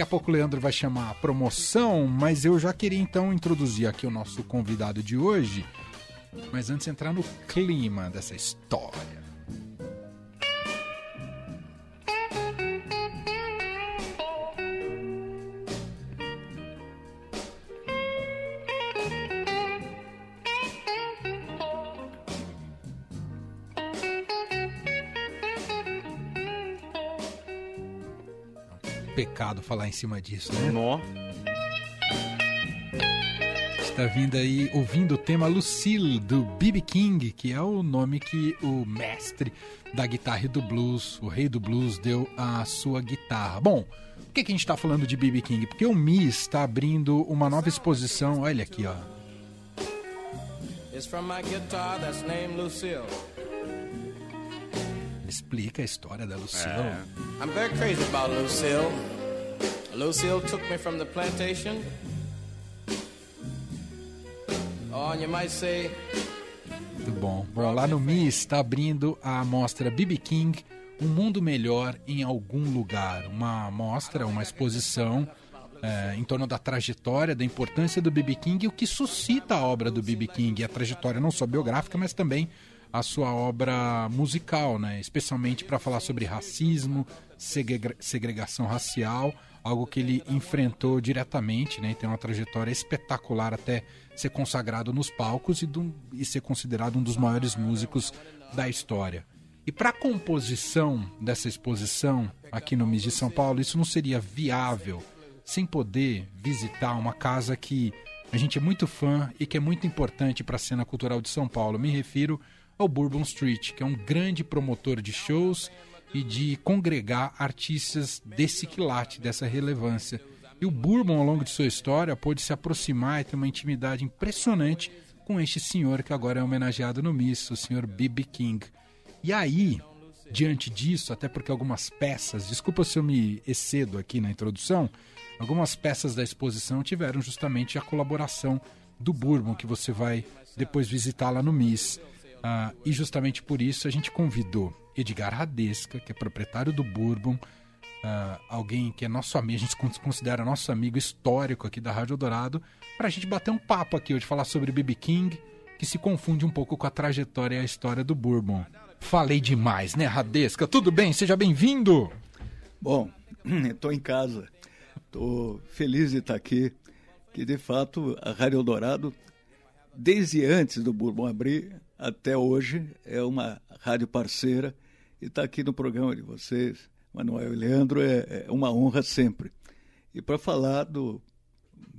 Daqui a pouco o Leandro vai chamar a promoção, mas eu já queria então introduzir aqui o nosso convidado de hoje. Mas antes entrar no clima dessa história. Pecado falar em cima disso, né? Nó. Está vindo aí ouvindo o tema Lucille do B.B. King, que é o nome que o mestre da guitarra e do blues, o rei do blues, deu à sua guitarra. Bom, por que, que a gente está falando de B.B. King? Porque o Miss está abrindo uma nova exposição, olha aqui, ó. It's from my guitar that's named Lucille. Explica a história da Lucille. É. I'm very crazy about Lucille. Lucille took me from the plantation. Oh, and you might say, Muito bom. Bom, lá no MIS está abrindo a mostra BB King, Um Mundo Melhor em Algum Lugar. Uma mostra, uma exposição é, em torno da trajetória, da importância do BB King e o que suscita a obra do BB King. A trajetória não só biográfica, mas também a sua obra musical, né? especialmente para falar sobre racismo, segre- segregação racial, algo que ele enfrentou diretamente, né? e tem uma trajetória espetacular até ser consagrado nos palcos e, do- e ser considerado um dos maiores músicos da história. E para a composição dessa exposição aqui no MIS de São Paulo, isso não seria viável sem poder visitar uma casa que a gente é muito fã e que é muito importante para a cena cultural de São Paulo. Me refiro ao Bourbon Street, que é um grande promotor de shows e de congregar artistas desse quilate, dessa relevância. E o Bourbon, ao longo de sua história, pôde se aproximar e ter uma intimidade impressionante com este senhor que agora é homenageado no Miss, o senhor B.B. King. E aí, diante disso, até porque algumas peças, desculpa se eu me excedo aqui na introdução, algumas peças da exposição tiveram justamente a colaboração do Bourbon, que você vai depois visitar lá no MIS. Ah, e justamente por isso a gente convidou Edgar Radesca, que é proprietário do Bourbon, ah, alguém que é nosso amigo, a gente con- considera nosso amigo histórico aqui da Rádio Dourado, para a gente bater um papo aqui hoje, falar sobre B.B. King, que se confunde um pouco com a trajetória e a história do Bourbon. Falei demais, né, Radesca? Tudo bem? Seja bem-vindo! Bom, estou em casa, estou feliz de estar aqui, que de fato a Rádio Eldorado, desde antes do Bourbon abrir até hoje, é uma rádio parceira e está aqui no programa de vocês, Manuel e Leandro, é, é uma honra sempre. E para falar do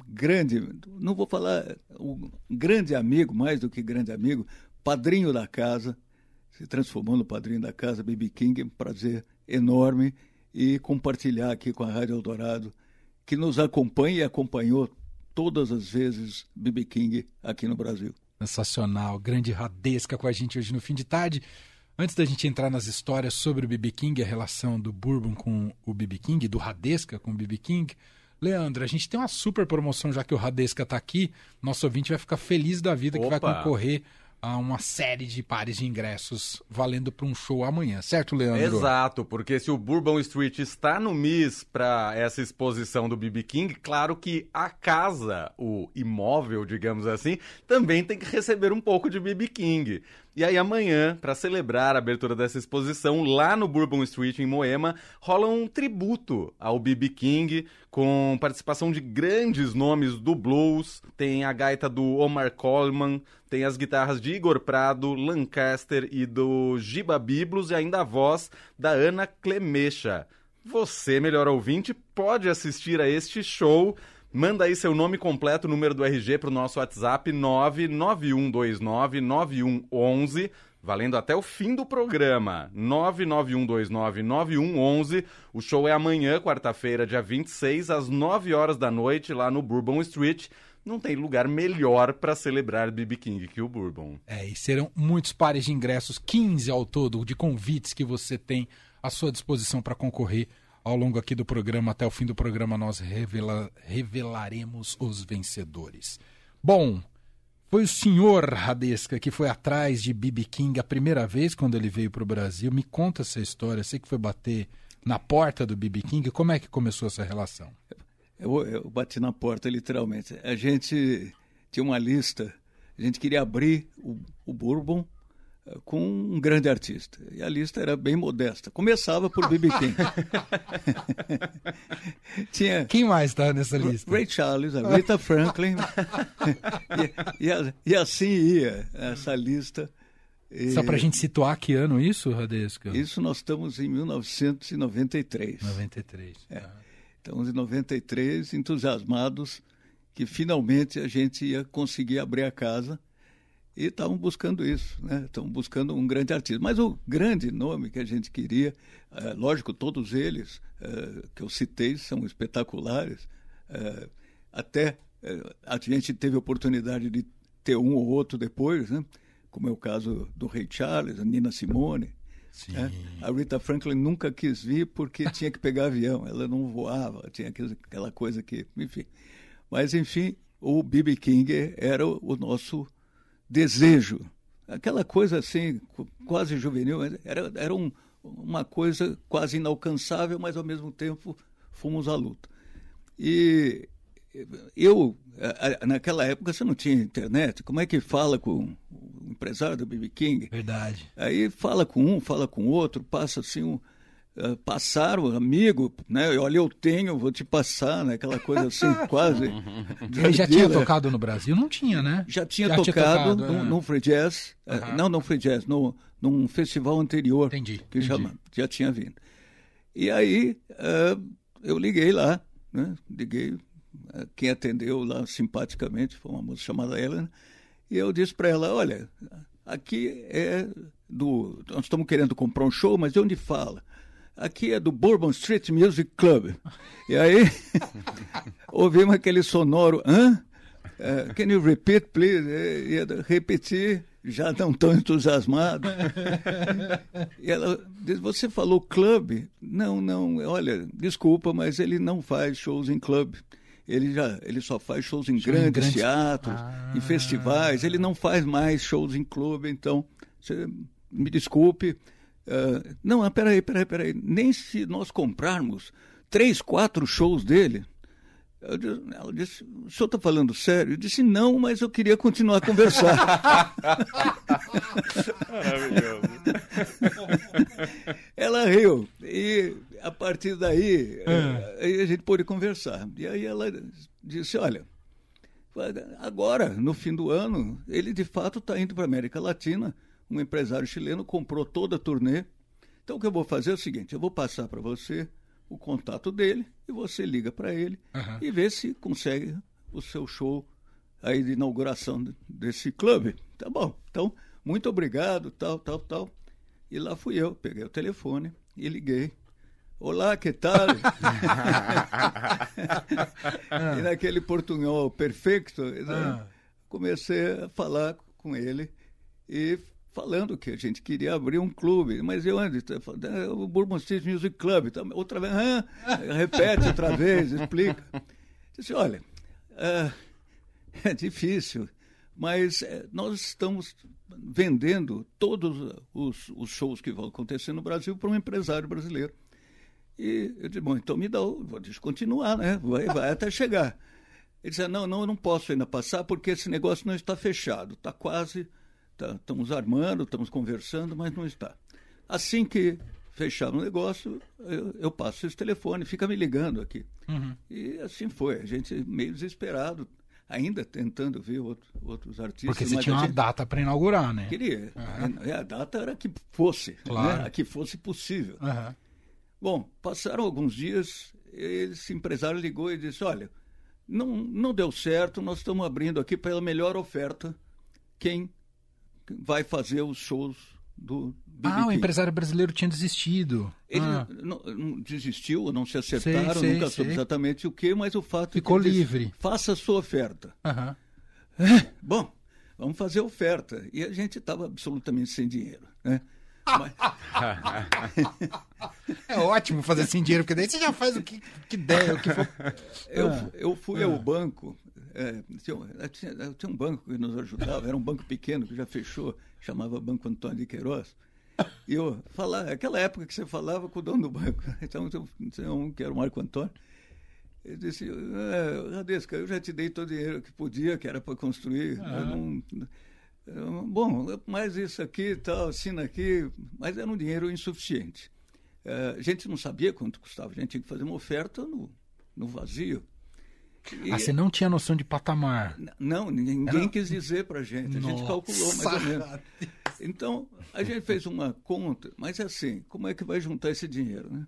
grande, não vou falar, um grande amigo, mais do que grande amigo, padrinho da casa, se transformou no padrinho da casa, BB King, é um prazer enorme e compartilhar aqui com a Rádio Eldorado, que nos acompanha e acompanhou todas as vezes BB King aqui no Brasil. Sensacional, grande Radesca com a gente hoje no fim de tarde. Antes da gente entrar nas histórias sobre o BB King, a relação do Bourbon com o BB King, do Radesca com o BB King, Leandro, a gente tem uma super promoção já que o Radesca está aqui. Nosso ouvinte vai ficar feliz da vida que vai Opa! concorrer a uma série de pares de ingressos valendo para um show amanhã, certo, Leandro? Exato, porque se o Bourbon Street está no MIS para essa exposição do BB King, claro que a casa, o imóvel, digamos assim, também tem que receber um pouco de BB King. E aí amanhã, para celebrar a abertura dessa exposição, lá no Bourbon Street em Moema, rola um tributo ao BB King com participação de grandes nomes do blues, tem a gaita do Omar Coleman, tem as guitarras de Igor Prado, Lancaster e do Giba Biblos e ainda a voz da Ana Clemecha. Você, melhor ouvinte, pode assistir a este show. Manda aí seu nome completo, número do RG para o nosso WhatsApp 991299111, valendo até o fim do programa. 991299111. O show é amanhã, quarta-feira, dia 26, às 9 horas da noite, lá no Bourbon Street. Não tem lugar melhor para celebrar BB King que o Bourbon. É, e serão muitos pares de ingressos, 15 ao todo, de convites que você tem à sua disposição para concorrer ao longo aqui do programa. Até o fim do programa nós revela- revelaremos os vencedores. Bom, foi o senhor Radesca que foi atrás de B.B. King a primeira vez quando ele veio para o Brasil. Me conta essa história. Sei que foi bater na porta do BB King. Como é que começou essa relação? Eu, eu bati na porta, literalmente. A gente tinha uma lista, a gente queria abrir o, o Bourbon com um grande artista. E a lista era bem modesta. Começava por B.B. King. Tinha Quem mais está nessa lista? Ray Charles, a Rita Franklin. e, e, e, assim ia essa lista. E... Só para a gente situar que ano isso, Radesco? Isso nós estamos em 1993. 93. É. Ah. Estamos em 93, entusiasmados que finalmente a gente ia conseguir abrir a casa e estavam buscando isso, né? Estão buscando um grande artista. Mas o grande nome que a gente queria, é, lógico, todos eles é, que eu citei são espetaculares. É, até a gente teve a oportunidade de ter um ou outro depois, né? Como é o caso do Ray Charles, a Nina Simone, é? A Rita Franklin nunca quis vir porque tinha que pegar avião, ela não voava, tinha aquela coisa que, enfim. Mas, enfim, o B.B. King era o nosso desejo. Aquela coisa assim, quase juvenil, era, era um, uma coisa quase inalcançável, mas ao mesmo tempo fomos à luta. E eu, naquela época você não tinha internet, como é que fala com o empresário do BB King? Verdade. Aí fala com um, fala com outro, passa assim um. Uh, passaram, amigo, né? Olha, eu tenho, vou te passar, né? Aquela coisa assim, quase. Ele já tinha tocado no Brasil? Não tinha, né? Já tinha já tocado, tinha tocado no, é. no, Free Jazz, uh, não no Free Jazz, no, num festival anterior. Entendi. Que entendi. Já, já tinha vindo. E aí uh, eu liguei lá, né? Liguei, quem atendeu lá simpaticamente foi uma moça chamada Ellen, e eu disse para ela: olha, aqui é do. Nós estamos querendo comprar um show, mas de onde fala? Aqui é do Bourbon Street Music Club. E aí, ouvimos aquele sonoro, hã? Uh, can you repeat, please? E, e repetir, já não tão entusiasmado. e ela disse, você falou club? Não, não, olha, desculpa, mas ele não faz shows em clube ele já ele só faz shows em Show grandes, em teatros, ah. em festivais, ele não faz mais shows em clube, então você me desculpe. Uh, não, ah, peraí, peraí, peraí. Nem se nós comprarmos três, quatro shows dele. Disse, ela disse, o senhor está falando sério? Eu disse, não, mas eu queria continuar a conversar. Maravilhoso. ela riu. E a partir daí, é. a gente pôde conversar. E aí ela disse: Olha, agora, no fim do ano, ele de fato está indo para a América Latina. Um empresário chileno comprou toda a turnê. Então, o que eu vou fazer é o seguinte: eu vou passar para você o contato dele e você liga para ele uhum. e vê se consegue o seu show aí de inauguração desse clube. Tá bom. Então, muito obrigado, tal, tal, tal. E lá fui eu, peguei o telefone e liguei. Olá, que tal? e naquele portunhol perfeito, né, ah. comecei a falar com ele e falando que a gente queria abrir um clube. Mas eu ando, o Bourbon Street Music Club, tá, outra vez, ah, repete outra vez, explica. Disse, olha, é, é difícil, mas é, nós estamos vendendo todos os, os shows que vão acontecer no Brasil para um empresário brasileiro. E eu disse, bom, então me dá, vou descontinuar, né? Vai, vai até chegar. Ele disse, não, não, eu não posso ainda passar porque esse negócio não está fechado. Está quase, tá, estamos armando, estamos conversando, mas não está. Assim que fechar o negócio, eu, eu, passo esse telefone, fica me ligando aqui. Uhum. E assim foi, a gente meio desesperado, ainda tentando ver outro, outros artistas. Porque você tinha uma gente... data para inaugurar, né? Queria. Uhum. A data era que fosse, né? claro. né? a que fosse possível. Uhum. Bom, passaram alguns dias, esse empresário ligou e disse: Olha, não, não deu certo, nós estamos abrindo aqui pela melhor oferta quem vai fazer os shows do Ah, o empresário brasileiro tinha desistido. Ele ah. não, não, desistiu, não se acertaram, sei, sei, nunca soube exatamente o que, mas o fato Ficou é que livre. Disse, faça a sua oferta. Uhum. bom, vamos fazer oferta. E a gente estava absolutamente sem dinheiro. Né? Mas... é ótimo fazer sem dinheiro, porque daí você já faz o que, que der. O que for... eu, ah. eu fui ao banco, é, tinha, tinha, tinha, um banco que nos ajudava, era um banco pequeno que já fechou, chamava Banco Antônio de Queiroz. E eu falar, aquela época que você falava com o dono do banco, então tinha um que era o Marco Antônio, ele disse, é, Radesca, eu já te dei todo o dinheiro que podia, que era para construir. Não, bom, mas isso aqui tal, assina aqui, mas era um dinheiro insuficiente. É, a gente não sabia quanto custava, a gente tinha que fazer uma oferta no, no vazio. E, ah, você não tinha noção de patamar? Não, ninguém Era... quis dizer para a gente. A Nossa. gente calculou mais ou menos. Então, a gente fez uma conta, mas é assim, como é que vai juntar esse dinheiro? Né?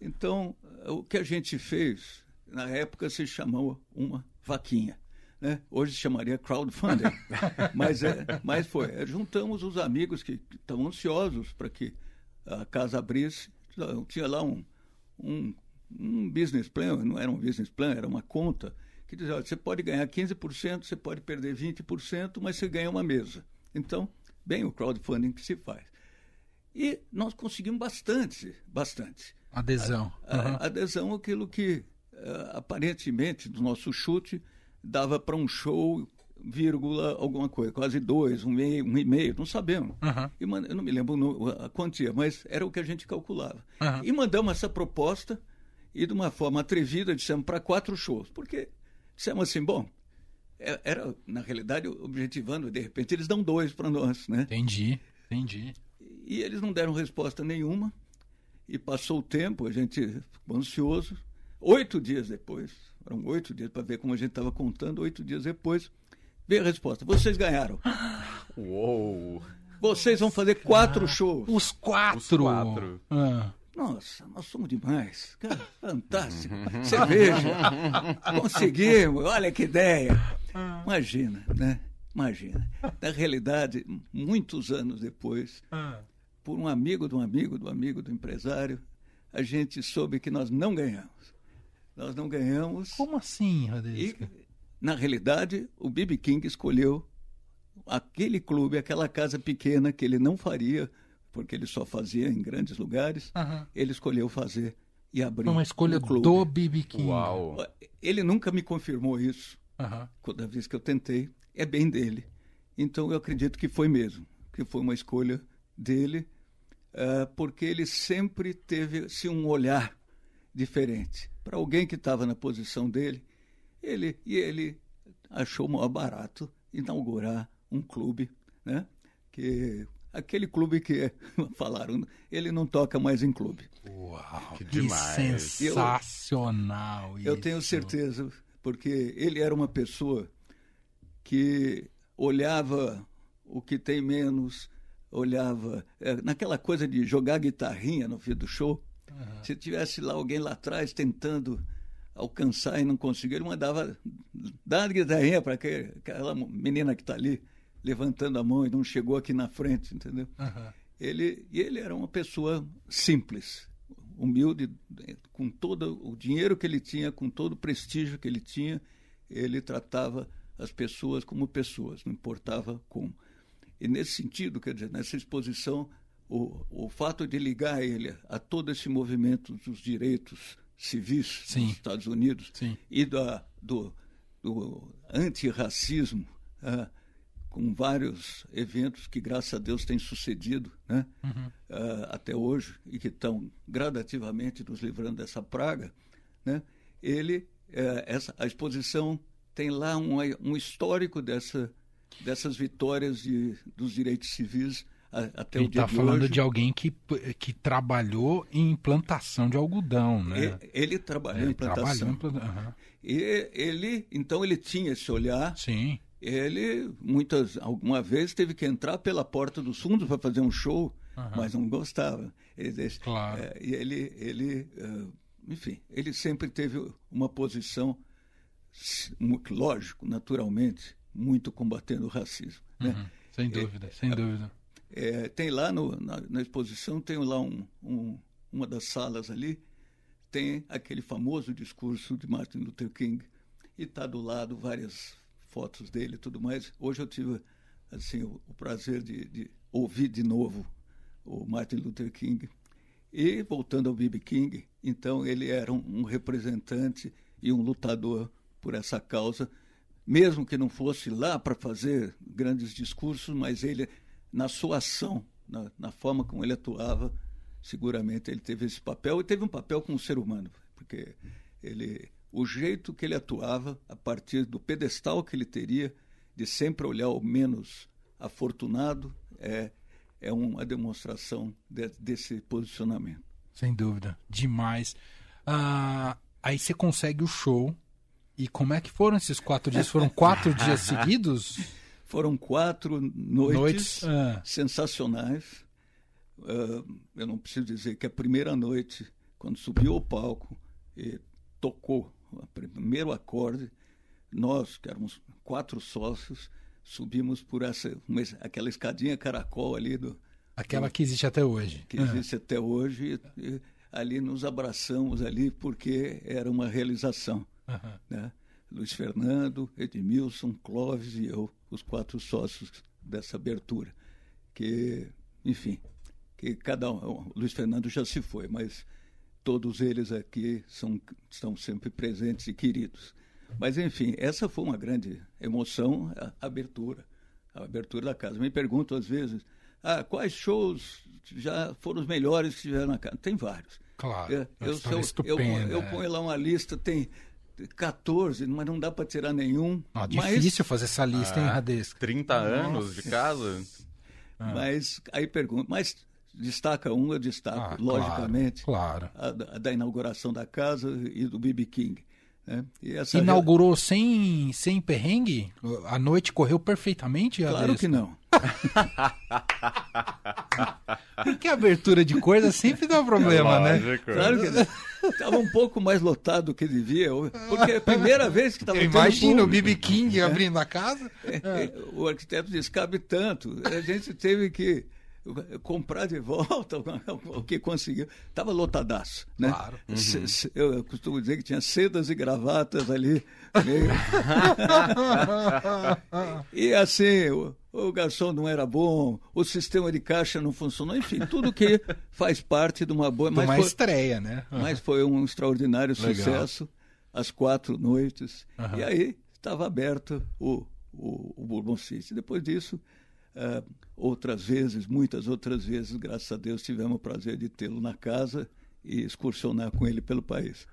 Então, o que a gente fez, na época se chamou uma vaquinha. Né? Hoje se chamaria crowdfunding. mas, é, mas foi. É, juntamos os amigos que estavam ansiosos para que a casa abrisse. Tinha lá um, um um business plan, não era um business plan, era uma conta, que dizia, olha, você pode ganhar 15%, você pode perder 20%, mas você ganha uma mesa. Então, bem o crowdfunding que se faz. E nós conseguimos bastante, bastante. Adesão. A, a, uhum. adesão aquilo que, uh, aparentemente, do nosso chute, dava para um show, vírgula, alguma coisa, quase dois, um, meio, um e meio, não sabemos. Uhum. E, eu não me lembro a quantia, mas era o que a gente calculava. Uhum. E mandamos essa proposta e de uma forma atrevida dissemos para quatro shows, porque dissemos assim, bom, é, era na realidade objetivando, de repente eles dão dois para nós, né? Entendi, entendi. E eles não deram resposta nenhuma e passou o tempo, a gente ficou ansioso. Oito dias depois, foram oito dias para ver como a gente estava contando, oito dias depois, veio a resposta: vocês ganharam. Uou! Vocês vão fazer quatro shows. Os quatro. Os quatro. Ah. Nossa, nós somos demais. Cara, fantástico. Você veja, conseguimos, olha que ideia. Imagina, né? Imagina. Na realidade, muitos anos depois, por um amigo de um amigo do amigo do empresário, a gente soube que nós não ganhamos. Nós não ganhamos. Como assim, Rodrigo? E, na realidade, o Bibi King escolheu aquele clube, aquela casa pequena que ele não faria porque ele só fazia em grandes lugares, uhum. ele escolheu fazer e abrir. Uma escolha um do BB King. Uau. Ele nunca me confirmou isso. Uhum. Toda vez que eu tentei, é bem dele. Então eu acredito que foi mesmo, que foi uma escolha dele, uh, porque ele sempre teve assim, um olhar diferente. Para alguém que estava na posição dele, ele e ele achou maior barato inaugurar um clube, né? Que aquele clube que falaram, ele não toca mais em clube. Uau, que, demais. sensacional eu, eu tenho certeza, porque ele era uma pessoa que olhava o que tem menos, olhava é, naquela coisa de jogar guitarrinha no fim do show. Uhum. Se tivesse lá alguém lá atrás tentando alcançar e não conseguir, ele mandava dar a guitarrinha para aquela menina que está ali levantando a mão e não chegou aqui na frente, entendeu? Uhum. Ele, ele era uma pessoa simples, humilde, com todo o dinheiro que ele tinha, com todo o prestígio que ele tinha, ele tratava as pessoas como pessoas, não importava como. E nesse sentido, quer dizer, nessa exposição, o, o fato de ligar ele a todo esse movimento dos direitos civis Sim. nos Estados Unidos Sim. e da, do, do antirracismo, uh, com vários eventos que, graças a Deus, têm sucedido né? Uhum. Uh, até hoje e que estão gradativamente nos livrando dessa praga, né? ele, uh, essa, a exposição tem lá um, um histórico dessa, dessas vitórias de, dos direitos civis até Ele está falando hoje. de alguém que, que trabalhou em plantação de algodão, né? Ele, ele trabalhou ele em plantação. Trabalhou em Uhum. E ele, então, ele tinha esse olhar. Sim ele muitas alguma vez teve que entrar pela porta dos fundos para fazer um show, uhum. mas não gostava. Ele, claro. É, e ele, ele uh, enfim, ele sempre teve uma posição, lógico, naturalmente, muito combatendo o racismo. Né? Uhum. Sem dúvida, é, sem dúvida. É, tem lá no, na, na, exposição, tem lá um, um, uma das salas ali, tem aquele famoso discurso de Martin Luther King, e está do lado várias fotos dele e tudo mais. Hoje eu tive assim o, o prazer de, de, ouvir de novo o Martin Luther King. E voltando ao B.B. King, então ele era um, um representante e um lutador por essa causa, mesmo que não fosse lá para fazer grandes discursos, mas ele, na sua ação na, na, forma como ele atuava, seguramente ele teve esse papel e teve um papel como ser humano, porque ele, o jeito que ele atuava, a partir do pedestal que ele teria, de sempre olhar o menos afortunado, é, é uma demonstração de, desse posicionamento. Sem dúvida, demais. Ah, aí você consegue o show. E como é que foram esses quatro dias? Foram quatro dias seguidos? Foram quatro noites, noites ah. sensacionais. Uh, eu não preciso dizer que a primeira noite, quando subiu ao palco e tocou o primeiro acorde, nós, que éramos quatro sócios, subimos por essa aquela escadinha caracol ali do aquela que existe até hoje que existe uhum. até hoje e, e, ali nos abraçamos ali porque era uma realização uhum. né? Luiz Fernando Edmilson Clóvis e eu os quatro sócios dessa abertura que enfim que cada um Luiz Fernando já se foi mas todos eles aqui são estão sempre presentes e queridos mas, enfim, essa foi uma grande emoção, a abertura, a abertura da casa. Me pergunto às vezes, ah, quais shows já foram os melhores que tiveram na casa? Tem vários. Claro. Eu, eu, eu, eu, ponho é. lá uma lista, tem 14, mas não dá para tirar nenhum. Ah, difícil mas... fazer essa lista, ah, hein, Radesco? 30 anos de casa. Ah. Mas aí pergunto, mas destaca um, eu destaco, ah, logicamente. Claro. claro. A, a, da inauguração da casa e do BB King. Né? Inaugurou sem, sem perrengue? A noite correu perfeitamente? Claro que não. Porque a abertura de coisa sempre dá problema, é né? Claro que não. Estava um pouco mais lotado do que devia, porque é a primeira vez que estava Imagina o BB King é. abrindo a casa. É, o arquiteto disse, cabe tanto. A gente teve que comprar de volta o que conseguiu. Estava lotadaço. Né? Claro. Uhum. Eu costumo dizer que tinha sedas e gravatas ali. Meio... e assim, o, o, garçom não era bom, o sistema de caixa não funcionou, enfim, tudo que faz parte de uma boa. De uma foi, estreia, né? Uhum. Mas foi um extraordinário Legal. sucesso, as quatro noites. Uhum. E aí estava aberto o, o, o Bourbon City. Depois disso. Uh, outras vezes, muitas outras vezes, graças a Deus, tivemos o prazer de tê-lo na casa e excursionar com ele pelo país.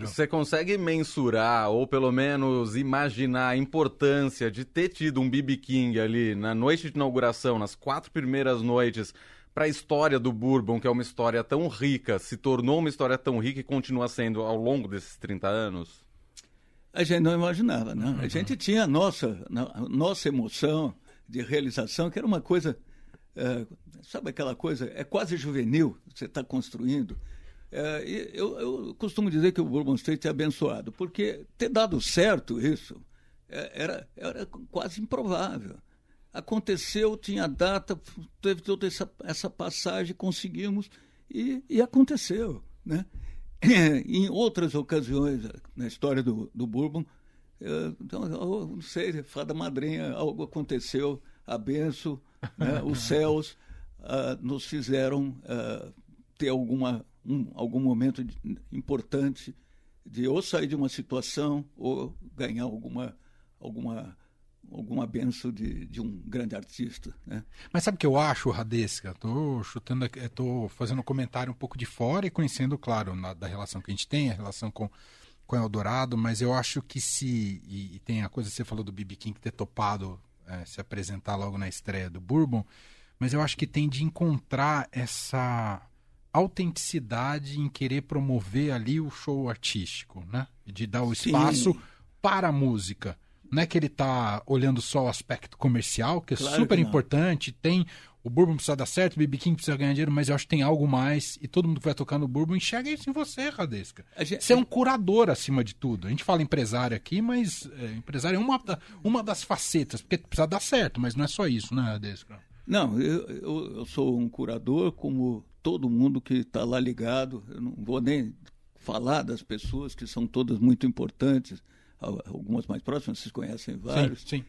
Você consegue mensurar, ou pelo menos imaginar a importância de ter tido um BB King ali na noite de inauguração, nas quatro primeiras noites, para a história do Bourbon, que é uma história tão rica, se tornou uma história tão rica e continua sendo ao longo desses 30 anos? A gente não imaginava, não. Uhum. A gente tinha a nossa, a nossa emoção, de realização, que era uma coisa, é, sabe aquela coisa, é quase juvenil, você está construindo. É, eu, eu, costumo dizer que o Bourbon Street é abençoado, porque ter dado certo isso é, era, era quase improvável. Aconteceu, tinha data, teve toda essa, essa passagem, conseguimos e, e aconteceu. Né? em outras ocasiões na história do, do Bourbon, então, não sei, fada madrinha, algo aconteceu, a benção, né, os céus uh, nos fizeram uh, ter alguma, um, algum momento de, importante de ou sair de uma situação ou ganhar alguma, alguma, alguma benção de, de um grande artista. Né? Mas sabe o que eu acho, Radesca? Estou chutando, estou fazendo um comentário um pouco de fora e conhecendo, claro, na, da relação que a gente tem, a relação com com Eldorado, mas eu acho que se. E, e tem a coisa que você falou do BB King ter topado é, se apresentar logo na estreia do Bourbon, mas eu acho que tem de encontrar essa autenticidade em querer promover ali o show artístico, né? De dar o espaço Sim. para a música. Não é que ele está olhando só o aspecto comercial, que é claro super que importante, tem o Bourbon precisa dar certo, o BB King precisa ganhar dinheiro, mas eu acho que tem algo mais. E todo mundo que vai tocar no Bourbon enxerga isso em você, Radesca. Gente... Você é um curador acima de tudo. A gente fala empresário aqui, mas é, empresário é uma, uma das facetas, porque precisa dar certo, mas não é só isso, né, Radesca? Não, eu, eu, eu sou um curador como todo mundo que está lá ligado. Eu não vou nem falar das pessoas que são todas muito importantes, algumas mais próximas, vocês conhecem vários. Sim, sim.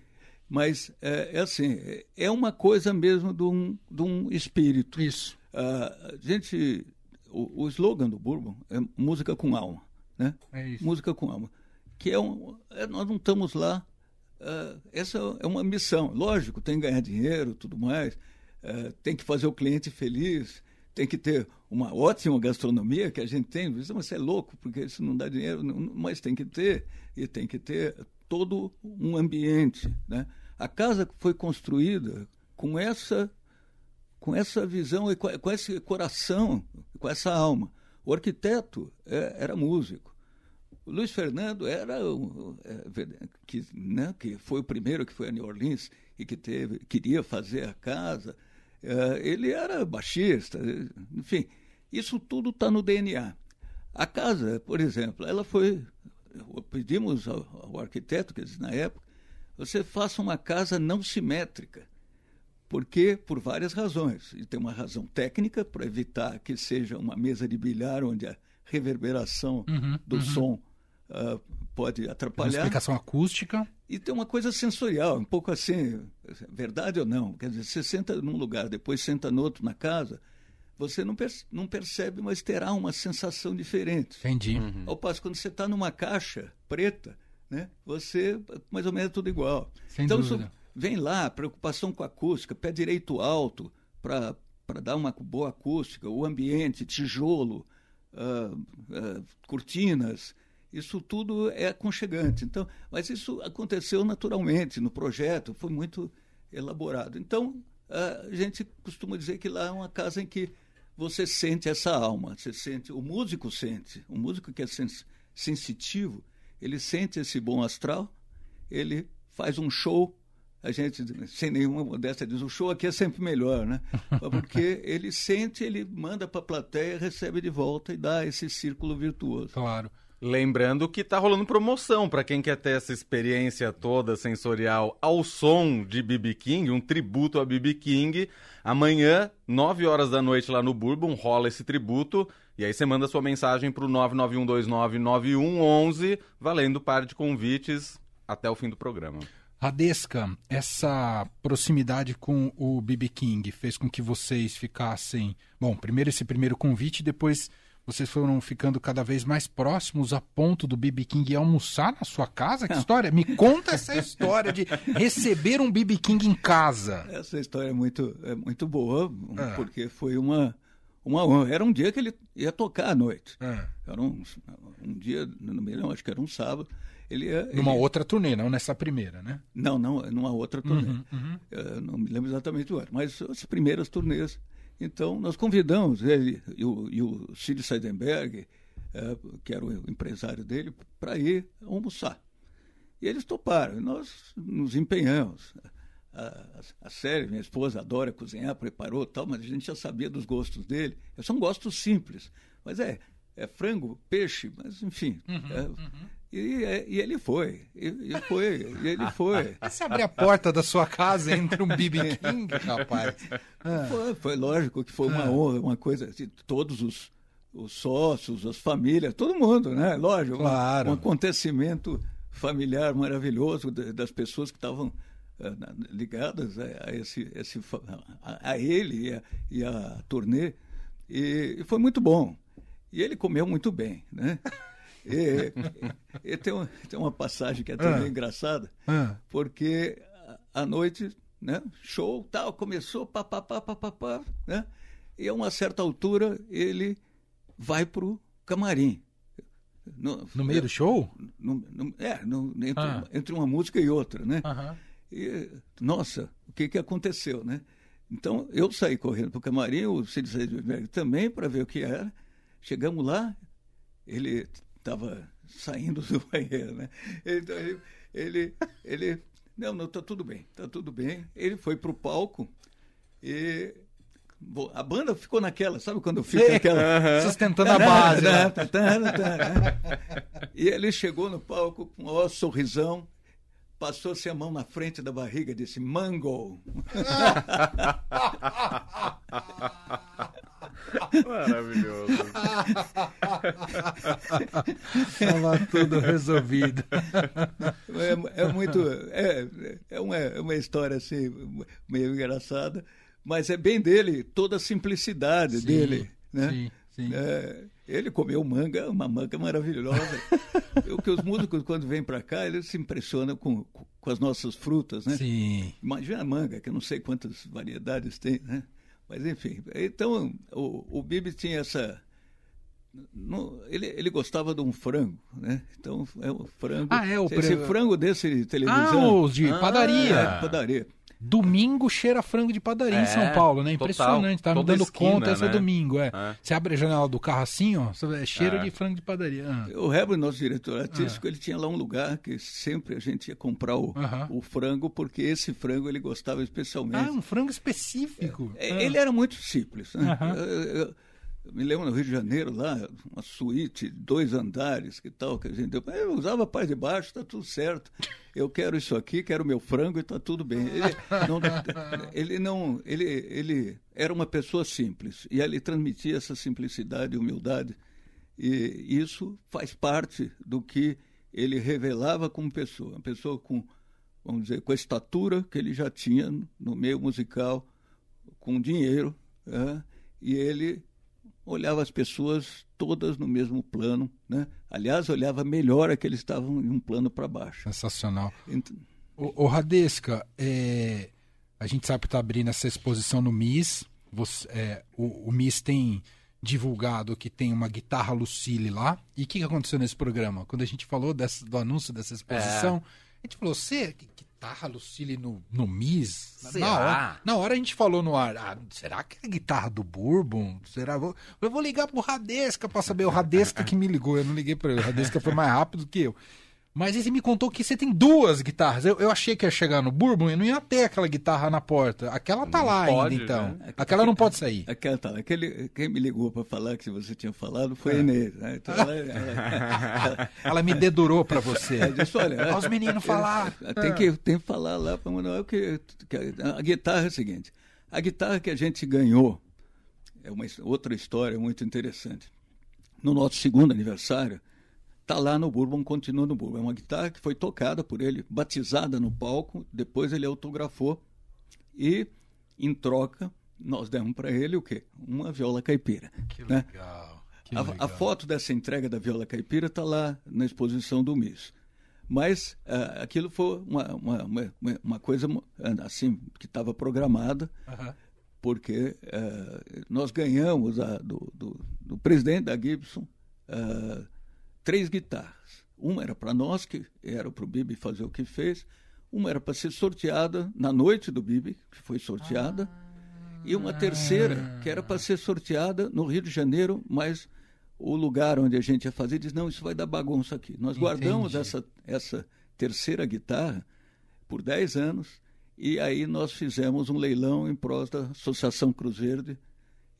Mas é, é assim, é uma coisa mesmo de um, de um espírito. Isso. Uh, a gente, o, o slogan do Bourbon é música com alma, né? É isso. Música com alma. Que é um, é, nós não estamos lá, uh, essa é uma missão. Lógico, tem que ganhar dinheiro tudo mais, uh, tem que fazer o cliente feliz, tem que ter uma ótima gastronomia que a gente tem. Mas é louco, porque isso não dá dinheiro, mas tem que ter, e tem que ter todo um ambiente. Né? A casa foi construída com essa, com essa visão e com, esse coração, com essa alma. O arquiteto é, era músico. O Luiz Fernando era é, que, né, que foi o primeiro que foi a New Orleans e que teve, queria fazer a casa. É, ele era baixista, enfim, isso tudo está no DNA. A casa, por exemplo, ela foi. Pedimos ao, ao arquiteto, que na época, você faça uma casa não simétrica. Porque, por várias razões. E tem uma razão técnica para evitar que seja uma mesa de bilhar onde a reverberação uhum, do uhum. som uh, pode atrapalhar. Uma explicação acústica. E tem uma coisa sensorial, um pouco assim, verdade ou não. Quer dizer, você senta num lugar, depois senta no outro na casa, você não, perce não percebe, mas terá uma sensação diferente. Entendi. Uhum. Ao passo quando você está numa caixa preta, né, você mais ou menos é tudo igual. Sem então, dúvida. vem lá, preocupação com a acústica, pé direito alto, para dar uma boa acústica, o ambiente, tijolo, uh, uh, cortinas, isso tudo é aconchegante. Então, mas isso aconteceu naturalmente no projeto, foi muito elaborado. Então, a gente costuma dizer que lá é uma casa em que você sente essa alma, você sente, o músico sente, o músico que é sens sensitivo, ele sente esse bom astral, ele faz um show, a gente, sem nenhuma modéstia, diz, o show aqui é sempre melhor, né? Porque ele sente, ele manda para a plateia, recebe de volta e dá esse círculo virtuoso. Claro. Lembrando que tá rolando promoção para quem quer ter essa experiência toda sensorial ao som de BB King, um tributo a BB King. Amanhã, 9 horas da noite lá no Bourbon, rola esse tributo. E aí você manda sua mensagem pro 991299111, valendo par de convites até o fim do programa. Radesca, essa proximidade com o BB King fez com que vocês ficassem. Bom, primeiro esse primeiro convite, depois vocês foram ficando cada vez mais próximos a ponto do BB King almoçar na sua casa? Que história? Me conta essa história de receber um BB King em casa. Essa história é muito, é muito boa, é. porque foi uma, uma. Era um dia que ele ia tocar à noite. É. Era um, um dia, não me lembro, acho que era um sábado. Ele ia, numa ele... outra turnê, não nessa primeira, né? Não, não, numa outra turnê. Uhum, uhum. não me lembro exatamente o ano, mas as primeiras turnês então, nós convidamos ele e o, e o Cid Seidenberg, é, que era o empresário dele, para ir almoçar. E eles toparam, nós nos empenhamos. A, a, a série, minha esposa adora cozinhar, preparou tal, mas a gente já sabia dos gostos dele. São gostos simples, mas é, é frango, peixe, mas enfim. Uhum, é, uhum. E, e, ele foi, e, e foi, e ele foi. Você abre a porta da sua casa entre um BB King, rapaz. Ah. Foi, foi, lógico que foi uma ah. honra, uma coisa, assim, todos os, os sócios, as famílias, todo mundo, né? Lógico, claro. um, um acontecimento familiar maravilhoso das pessoas que estavam uh, ligadas a, a esse, esse a, a, ele e a, e a turnê. E, e foi muito bom. E ele comeu muito bem, né? E, e tem, uma, tem uma passagem que é também ah. engraçada, ah. porque à noite, né, show, tal, começou, papapá, papapá, né? E a uma certa altura ele vai pro camarim. No, no meio é, do show? No, no, é, entre, ah. entre, uma música e outra, né? E, nossa, o que, que aconteceu, né? Então, eu saí correndo para o camarim, o Cid também, para ver o que era. Chegamos lá, ele estava saindo do banheiro, né? Então ele, ele, ele não, não, tá tudo bem, tá tudo bem. Ele foi pro palco e a banda ficou naquela, sabe quando fica aquela sustentando a base. Né? e ele chegou no palco com um sorrisão, passou-se a mão na frente da barriga e disse: "Mango". Maravilhoso. Estava tudo resolvido. É, é muito. É, é, uma, é uma história assim, meio engraçada, mas é bem dele, toda a simplicidade sim, dele. Né? Sim, sim. É, ele comeu manga, uma manga maravilhosa. o que os músicos, quando vêm para cá, eles se impressionam com, com as nossas frutas, né? Sim. Imagina a manga, que eu não sei quantas variedades tem, né? Mas enfim, então o, o Bibi tinha essa ele, ele gostava de um frango, né? Então é o frango. Ah, é o esse frango. frango desse de televisão. Ah, os de padaria. É, padaria. Domingo cheira frango de padaria em É, São Paulo, né? total. Impressionante, tá me dando esquina, conta, esse é né? domingo, é. É. Você abre a janela do carro assim, ó, é cheiro É. de frango de padaria. Ah. O Heber, nosso diretor artístico, ele tinha lá um lugar que sempre a gente ia comprar o, Aham. o frango, porque esse frango ele gostava especialmente. Ah, um frango específico. É, Ah. Ele era muito simples. Né? Aham. Eu, me lembro no Rio de Janeiro, lá, uma suíte, dois andares, que tal, que a gente deu. Eu usava a de baixo, está tudo certo. Eu quero isso aqui, quero meu frango e está tudo bem. Ele não, ele não. Ele, ele era uma pessoa simples. E ele transmitia essa simplicidade e humildade. E isso faz parte do que ele revelava como pessoa. Uma pessoa com, vamos dizer, com a estatura que ele já tinha no meio musical, com dinheiro, né? e ele olhava as pessoas todas no mesmo plano, né? Aliás, olhava melhor a que eles estavam em um plano para baixo. Sensacional. Então, Ô, ô Radesca, é, a gente sabe que está abrindo essa exposição no MIS. Você- é, o, o MIS tem divulgado que tem uma guitarra Lucille lá. E o que, que aconteceu nesse programa? Quando a gente falou dessa- do anúncio dessa exposição, a gente falou, você, que guitarra Lucille no, no MIS? Na Será? hora, na hora a gente falou no ar, ah, será que é a guitarra do Bourbon? Será? Vou- Eu vou ligar pro Radesca para saber. O Radesca que me ligou, eu não liguei para ele. O Radesca foi mais rápido que eu. Mas ele me contou que você tem duas guitarras. Eu, eu achei que ia chegar no Bourbon e não ia ter aquela guitarra na porta. Aquela tá Não lá pode, ainda, então. né? Aquela não pode sair. aquela, tá, aquele, quem me ligou para falar que você tinha falado foi a Inês. Né? Então, ela, ela- Ela me dedurou pra você. ela disse, olha, Olha os meninos falar. Tem que, tem que falar lá para Manuel que, que a, guitarra é a seguinte. A guitarra que a gente ganhou é uma outra história muito interessante. No nosso segundo aniversário, tá lá no Bourbon, continua no Bourbon. É uma guitarra que foi tocada por ele, batizada no palco, depois ele autografou e, em troca, nós demos para ele o quê? Uma viola caipira. Que né? legal. Que A, legal. a foto dessa entrega da viola caipira está lá na exposição do MIS. Mas ah, aquilo foi uma, uma, uma, uma coisa assim que estava programada, Aham. porque ah, nós ganhamos a- do, do- do presidente da Gibson ah, três guitarras. Uma era para nós, que era para o Bibi fazer o que fez. Uma era para ser sorteada na noite do Bibi, que foi sorteada. E uma terceira, que era para ser sorteada no Rio de Janeiro, mas o lugar onde a gente ia fazer diz: não, isso vai dar bagunça aqui. Nós guardamos Entendi. essa, essa terceira guitarra por 10 anos e aí nós fizemos um leilão em prol da Associação Cruz Verde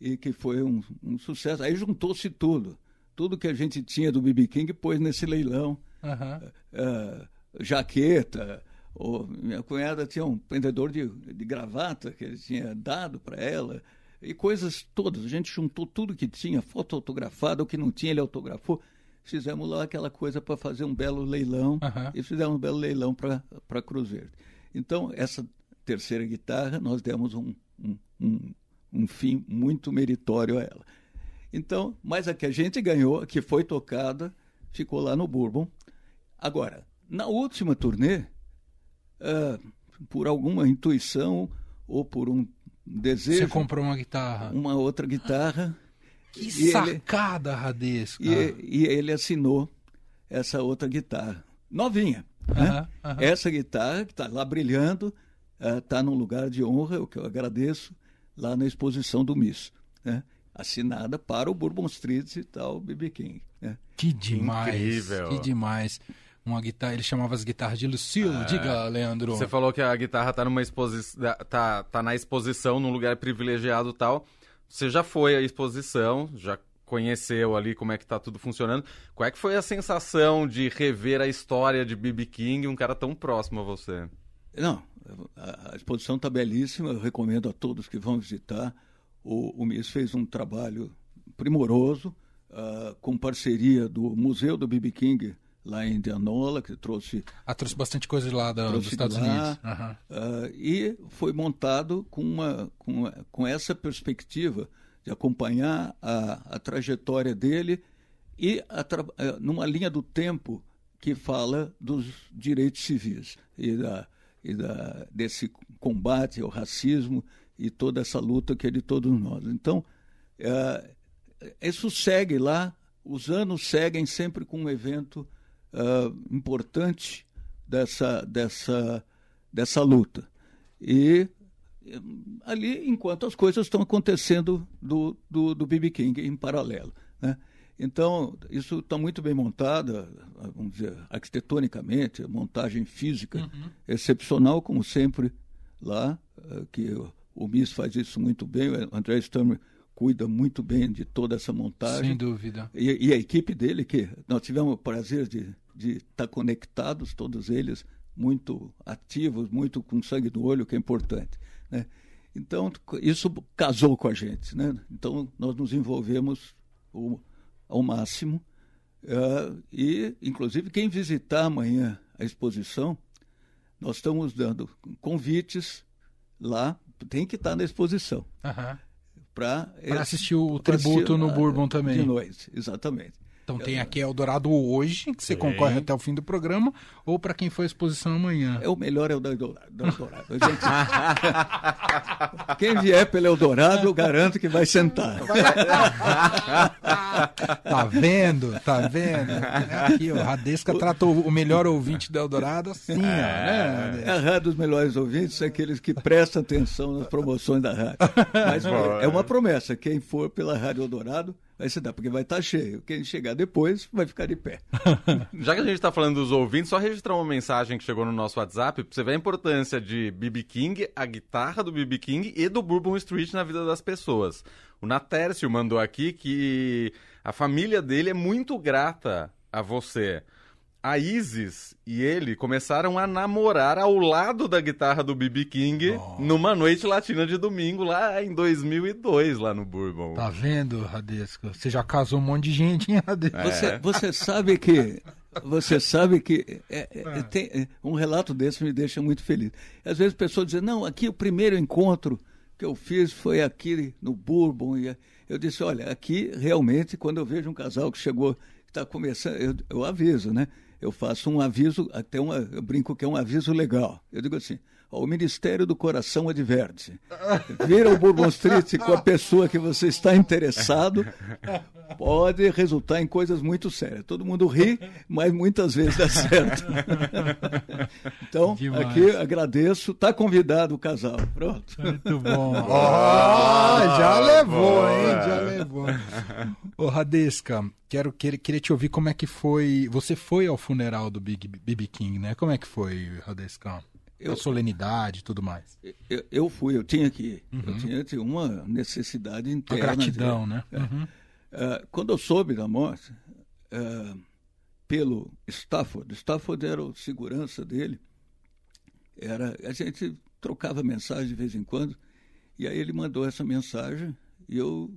e que foi um, um sucesso. Aí juntou-se tudo. Tudo que a gente tinha do BB King pôs nesse leilão. Aham. Ah, jaqueta. Ou minha cunhada tinha um prendedor de, de gravata que ele tinha dado para ela. E coisas todas. A gente juntou tudo que tinha, foto autografada, o que não tinha, ele autografou. Fizemos lá aquela coisa para fazer um belo leilão. Aham. E fizemos um belo leilão para Cruz Verde. Então, essa terceira guitarra, nós demos um, um, um, um fim muito meritório a ela. Então, mas a que a gente ganhou, a que foi tocada, ficou lá no Bourbon. Agora, na última turnê, ah, por alguma intuição ou por um desejo, Você comprou uma guitarra. uma outra guitarra, Que e ele- sacada, Radesca. e, e ele assinou essa outra guitarra, novinha. né? Essa guitarra que está lá brilhando, está num lugar de honra, o que eu agradeço, lá na exposição do Miss. Né? Assinada para o Bourbon Street e tal, BB King. Né? Que demais. Incrível. Que demais. Uma guitarra, ele chamava as guitarras de Lucille. Diga, Leandro. Você falou que a guitarra tá numa exposição, tá, tá na exposição, num lugar privilegiado e tal. Você já foi à exposição, já conheceu ali como é que tá tudo funcionando. Qual é que foi a sensação de rever a história de B.B. King, um cara tão próximo a você? Não, a, a exposição está belíssima, eu recomendo a todos que vão visitar. O, o Miss fez um trabalho primoroso, ah, com parceria do Museu do BB King, lá em Indianola, que trouxe Ah, trouxe bastante coisa lá da- dos Estados lá, Unidos. Aham. ah, e foi montado com, uma, com, com essa perspectiva de acompanhar a, a trajetória dele e a eh, numa linha do tempo que fala dos direitos civis e, da, e da, desse combate ao racismo e toda essa luta que é de todos nós. Então, é, isso segue lá, os anos seguem sempre com um evento uh, importante dessa, dessa, dessa luta. E ali, enquanto as coisas estão acontecendo do, do, do BB King em paralelo. Né? Então, isso está muito bem montada, vamos dizer, arquitetonicamente, montagem física uhum. excepcional, como sempre, lá, que o MIS faz isso muito bem, o André Sturmer cuida muito bem de toda essa montagem. Sem dúvida. E, e a equipe dele, que nós tivemos o prazer de estar conectados, todos eles muito ativos, muito com sangue no olho, que é importante. Né? Então, isso casou com a gente. Né? Então, nós nos envolvemos o, ao máximo. Uh, e, inclusive, quem visitar amanhã a exposição, nós estamos dando convites lá, tem que estar na exposição. Uhum. Para assistir o tributo assistir, no Bourbon também. De noite, exatamente. Então tem aqui Eldorado hoje, que você Sim. concorre até o fim do programa, ou para quem for à exposição amanhã. É o melhor é o Eldorado. Gente... quem vier pelo Eldorado, eu garanto que vai sentar. tá vendo? Tá vendo? Aqui, o Radesca trata o melhor ouvinte do Eldorado assim, ó, né? É a rádio dos melhores ouvintes é aqueles que prestam atenção nas promoções da rádio. Mas é uma promessa, quem for pela Rádio Eldorado vai se dar, porque vai estar tá cheio. Quem chegar depois vai ficar de pé. Já que a gente está falando dos ouvintes, só registrar uma mensagem que chegou no nosso WhatsApp para você ver a importância de BB King, a guitarra do BB King e do Bourbon Street na vida das pessoas. O Natércio mandou aqui que a família dele é muito grata a você a Isis e ele começaram a namorar ao lado da guitarra do B.B. King oh. numa noite latina de domingo lá em 2002, lá no Bourbon. Tá vendo, Radesco? Você já casou um monte de gente, hein, Radesco? É. Você, você sabe que... Você sabe que é, é, é. Tem, é, um relato desse me deixa muito feliz. Às vezes pessoas dizem, não, aqui o primeiro encontro que eu fiz foi aqui no Bourbon. E eu disse, olha, aqui realmente, quando eu vejo um casal que chegou, está começando, eu, eu aviso, né? Eu faço um aviso, até uma, eu brinco que é um aviso legal. Eu digo assim: o Ministério do Coração adverte. Vira o Bourbon Street com a pessoa que você está interessado, pode resultar em coisas muito sérias. Todo mundo ri, mas muitas vezes dá certo. então, Demais. aqui agradeço. Está convidado o casal. Pronto. Muito bom. Oh, já levou, hein? Já levou. Ô, Radesca, quero, querer, queria te ouvir como é que foi. Você foi ao funeral do Big BB King, né? Como é que foi, Radesca? Eu, a solenidade e tudo mais. Eu, eu, fui, eu tinha que ir. Uhum. Eu tinha, tinha uma necessidade interna. A gratidão, de, né? É. Uhum. Uh, quando eu soube da morte, uh, pelo Stafford, Stafford era o segurança dele, era, a gente trocava mensagem de vez em quando, e aí ele mandou essa mensagem, e eu,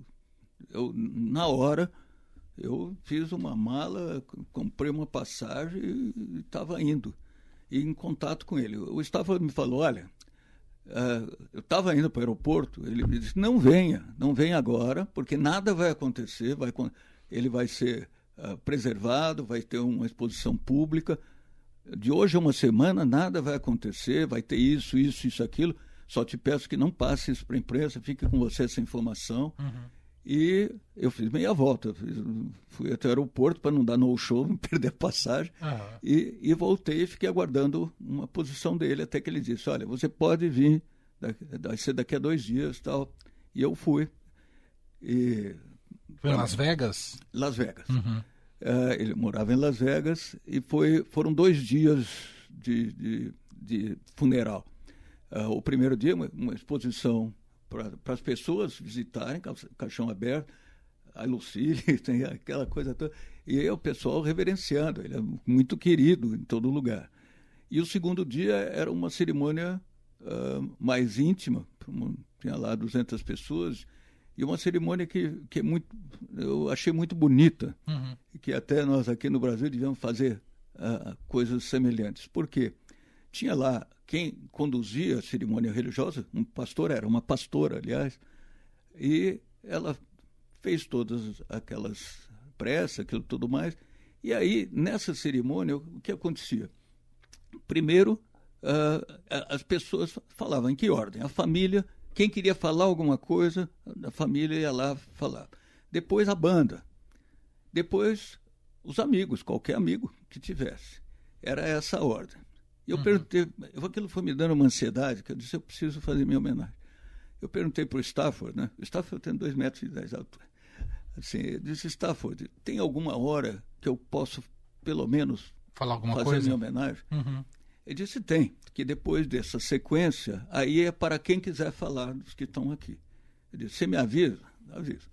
eu na hora, eu fiz uma mala, comprei uma passagem e estava indo e em contato com ele. O Stafford me falou, olha, uh, eu estava indo para o aeroporto, ele me disse, não venha, não venha agora, porque nada vai acontecer, vai, ele vai ser uh, preservado, vai ter uma exposição pública. De hoje a uma semana nada vai acontecer, vai ter isso, isso, isso, aquilo. Só te peço que não passe isso para a imprensa, fique com você essa informação. Uhum. E eu fiz meia volta. fui até o aeroporto para não dar no show, não perder passagem. Uhum. E, e, voltei e fiquei aguardando uma posição dele, até que ele disse: Olha, você pode vir, vai ser daqui a dois dias tal. E eu fui. E, foi em Las Vegas? Las Vegas. Uhum. Uh, ele morava em Las Vegas e foi, foram dois dias de, de, de funeral. Uh, o primeiro dia, uma, uma exposição para as pessoas visitarem, caixão aberto, a Lucille, tem aquela coisa toda. E aí o pessoal reverenciando, ele é muito querido em todo lugar. E o segundo dia era uma cerimônia uh, mais íntima, tinha lá 200 pessoas, e uma cerimônia que, que é muito, eu achei muito bonita, uhum. que até nós aqui no Brasil devíamos fazer uh, coisas semelhantes. Por quê? Tinha lá quem conduzia a cerimônia religiosa, um pastor, era uma pastora, aliás, e ela fez todas aquelas preces, aquilo tudo mais, E aí, nessa cerimônia, o que acontecia? Primeiro, uh, as pessoas falavam em que ordem? A família, quem queria falar alguma coisa, a família ia lá falar. Depois a banda. Depois os amigos, qualquer amigo que tivesse. Era essa a ordem. E eu uhum. perguntei, aquilo foi me dando uma ansiedade, que eu disse, eu preciso fazer minha homenagem. Eu perguntei para o Stafford, né? O Stafford tem dois metros e dez de altura. Assim, eu disse, Stafford, tem alguma hora que eu posso, pelo menos, Falar alguma fazer coisa? minha homenagem? Uhum. Ele disse, tem, que depois dessa sequência, aí é para quem quiser falar dos que estão aqui. Ele disse, você me avisa? Avisa.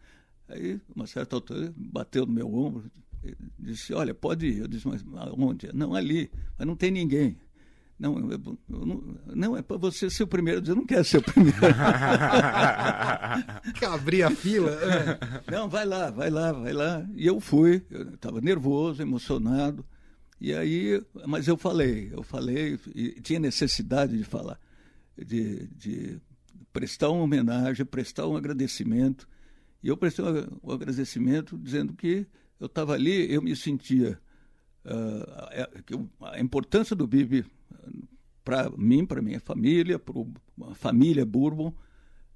Aí, uma certa altura, bateu no meu ombro, disse, olha, pode ir. Eu disse, mas onde? Não, ali, mas não tem ninguém. Não, eu, eu não, não, é para você ser o primeiro. Eu não quero ser o primeiro. Quer abrir a fila? É. Não, vai lá, vai lá, vai lá. E eu fui, eu estava nervoso, emocionado. E aí, mas eu falei, eu falei, e tinha necessidade de falar, de, de prestar uma homenagem, prestar um agradecimento. E eu prestei um agradecimento dizendo que eu estava ali, eu me sentia. Uh, a importância do Bibi para mim, para minha família, para a família Bourbon,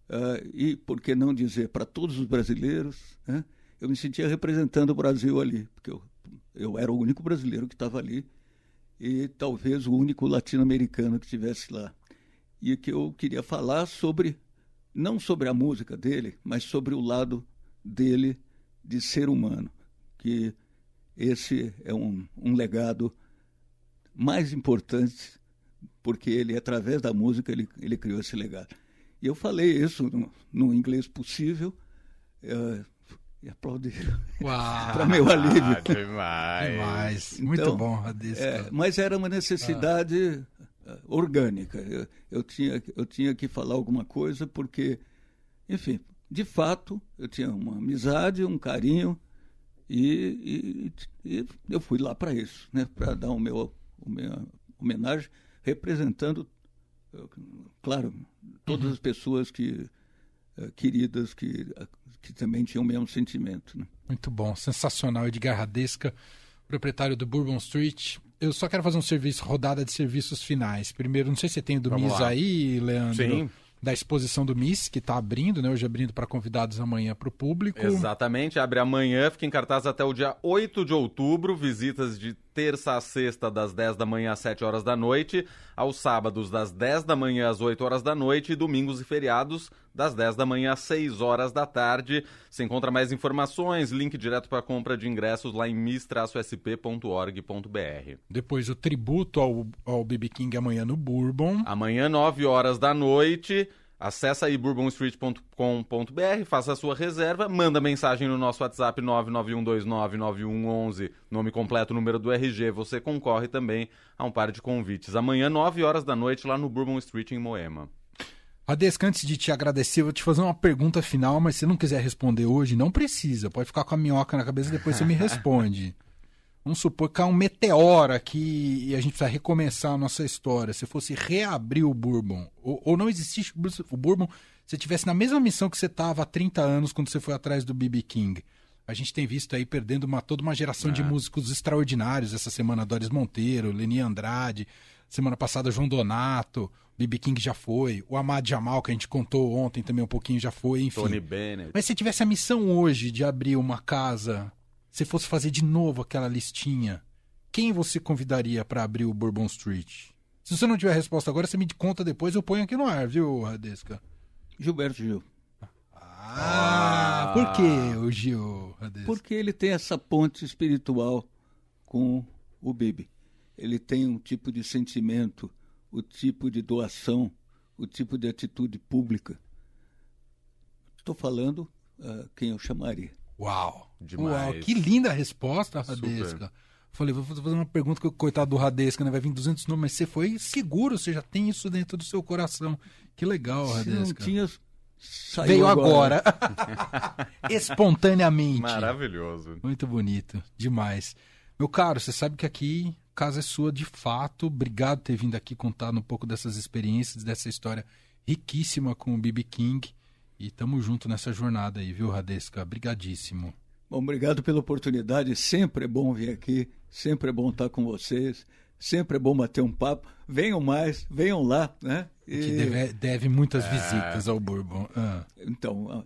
uh, e, por que não dizer, para todos os brasileiros, né? eu me sentia representando o Brasil ali, porque eu, eu era o único brasileiro que estava ali e talvez o único latino-americano que estivesse lá. E que eu queria falar sobre, não sobre a música dele, mas sobre o lado dele de ser humano, que esse é um, um legado mais importante porque ele, através da música, ele, ele criou esse legado. E eu falei isso no, no inglês possível uh, e aplaudiram. Para meu alívio. Ah, demais. demais. Então, Muito bom. É, mas era uma necessidade ah. orgânica. Eu, eu, tinha, eu tinha que falar alguma coisa porque, enfim, de fato, eu tinha uma amizade, um carinho e, e, e eu fui lá para isso, né, para dar o meu, o meu homenagem representando, claro, todas uhum. as pessoas que uh, queridas que, uh, que também tinham o mesmo sentimento. Né? Muito bom, sensacional. Edgar Radesca, proprietário do Bourbon Street. Eu só quero fazer um serviço, rodada de serviços finais. Primeiro, não sei se você tem o do Vamos MIS lá. aí, Leandro. Sim da exposição do MIS, que está abrindo, né? Hoje abrindo para convidados amanhã para o público. Exatamente, abre amanhã, fica em cartaz até o dia 8 de outubro, visitas de terça a sexta, das 10 da manhã às 7 horas da noite, aos sábados, das 10 da manhã às 8 horas da noite, e domingos e feriados, das 10 da manhã às 6 horas da tarde. Você encontra mais informações, link direto para compra de ingressos lá em mis-sp.org.br. Depois o tributo ao, ao BB King amanhã no Bourbon. Amanhã, 9 horas da noite. Acesse aí bourbonstreet.com.br, faça a sua reserva, manda mensagem no nosso WhatsApp 991299111, nome completo, número do RG. Você concorre também a um par de convites. Amanhã, 9 horas da noite, lá no Bourbon Street, em Moema. Radesca, antes de te agradecer, vou te fazer uma pergunta final, mas se não quiser responder hoje, não precisa. Pode ficar com a minhoca na cabeça e depois você me responde. Vamos supor que há um meteoro aqui e a gente precisa recomeçar a nossa história. Se fosse reabrir o Bourbon, ou, ou não existisse o Bourbon, se tivesse na mesma missão que você estava há 30 anos quando você foi atrás do BB King. A gente tem visto aí perdendo uma, toda uma geração de é. músicos extraordinários. Essa semana, Doris Monteiro, Leni Andrade. Semana passada, João Donato. BB King já foi. O Amad Jamal, que a gente contou ontem também um pouquinho, já foi. Enfim. Tony Bennett. Mas se tivesse a missão hoje de abrir uma casa se fosse fazer de novo aquela listinha, quem você convidaria para abrir o Bourbon Street? Se você não tiver resposta agora, você me conta depois, eu ponho aqui no ar, viu, Radesca? Gilberto Gil. Ah, ah. por que o Gil, Radesca? Porque ele tem essa ponte espiritual com o Bibi. Ele tem um tipo de sentimento, o tipo de doação, o tipo de atitude pública. Estou falando uh, quem eu chamaria. Uau! Demais. Uau, que linda resposta, Radesca. Falei, vou fazer uma pergunta que o coitado do Radesca, né? Vai vir 200 nomes, mas você foi seguro, você já tem isso dentro do seu coração. Que legal, Radesca. não tinha... Saiu Veio agora. agora. Espontaneamente. Maravilhoso. Muito bonito. Demais. Meu caro, você sabe que aqui casa é sua de fato. Obrigado por ter vindo aqui contar um pouco dessas experiências, dessa história riquíssima com o BB King. E tamo junto nessa jornada aí, viu, Radesca? Brigadíssimo. Bom, obrigado pela oportunidade. Sempre é bom vir aqui, sempre é bom estar com vocês, sempre é bom bater um papo. Venham mais, venham lá, né? E... Que deve, deve muitas é... visitas ao Bourbon. Ah. Então,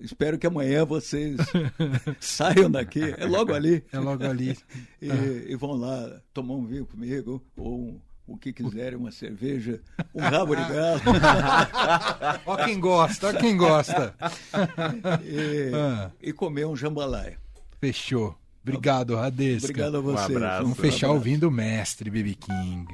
espero que amanhã vocês saiam daqui. É logo ali. É logo ali. e, ah. e, vão lá tomar um vinho comigo ou um, o que quiserem, uma cerveja, um rabo de galo. ó quem gosta, ó quem gosta. e, ah. e comer um jambalaya. Fechou. Obrigado, Radesca. Obrigado a vocês. Um abraço. Vamos fechar um ouvindo o mestre, Bibi King.